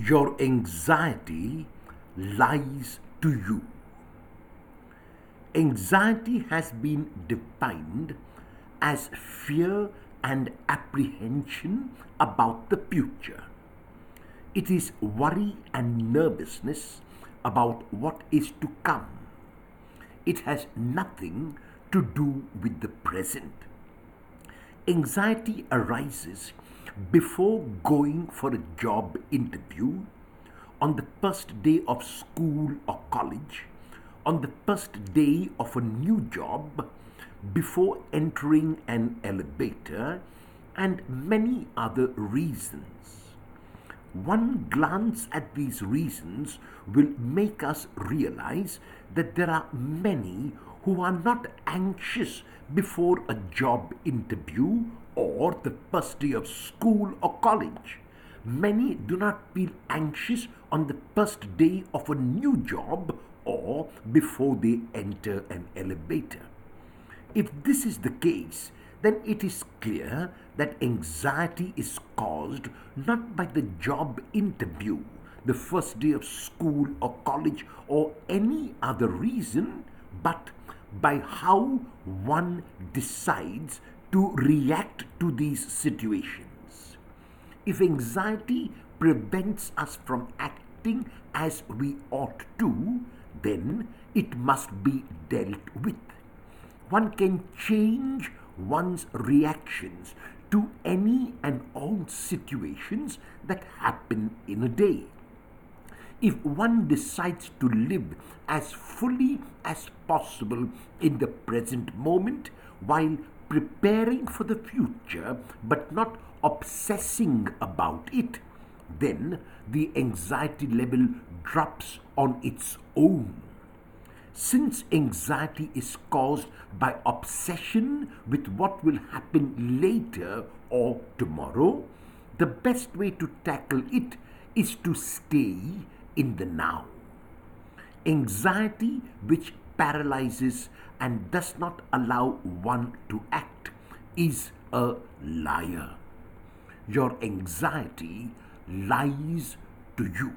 Your anxiety lies to you. Anxiety has been defined as fear and apprehension about the future. It is worry and nervousness about what is to come. It has nothing to do with the present. Anxiety arises before going for a job interview, on the first day of school or college, on the first day of a new job, before entering an elevator, and many other reasons. One glance at these reasons will make us realize that there are many who are not anxious before a job interview or the first day of school or college. Many do not feel anxious on the first day of a new job or before they enter an elevator. If this is the case, then it is clear that anxiety is caused not by the job interview, the first day of school or college, or any other reason, but by how one decides to react to these situations. If anxiety prevents us from acting as we ought to, then it must be dealt with. One can change one's reactions to any and all situations that happen in a day. If one decides to live as fully as possible in the present moment while preparing for the future but not obsessing about it, then the anxiety level drops on its own. Since anxiety is caused by obsession with what will happen later or tomorrow, the best way to tackle it is to stay in the now. Anxiety, which paralyzes and does not allow one to act, is a liar. Your anxiety lies to you.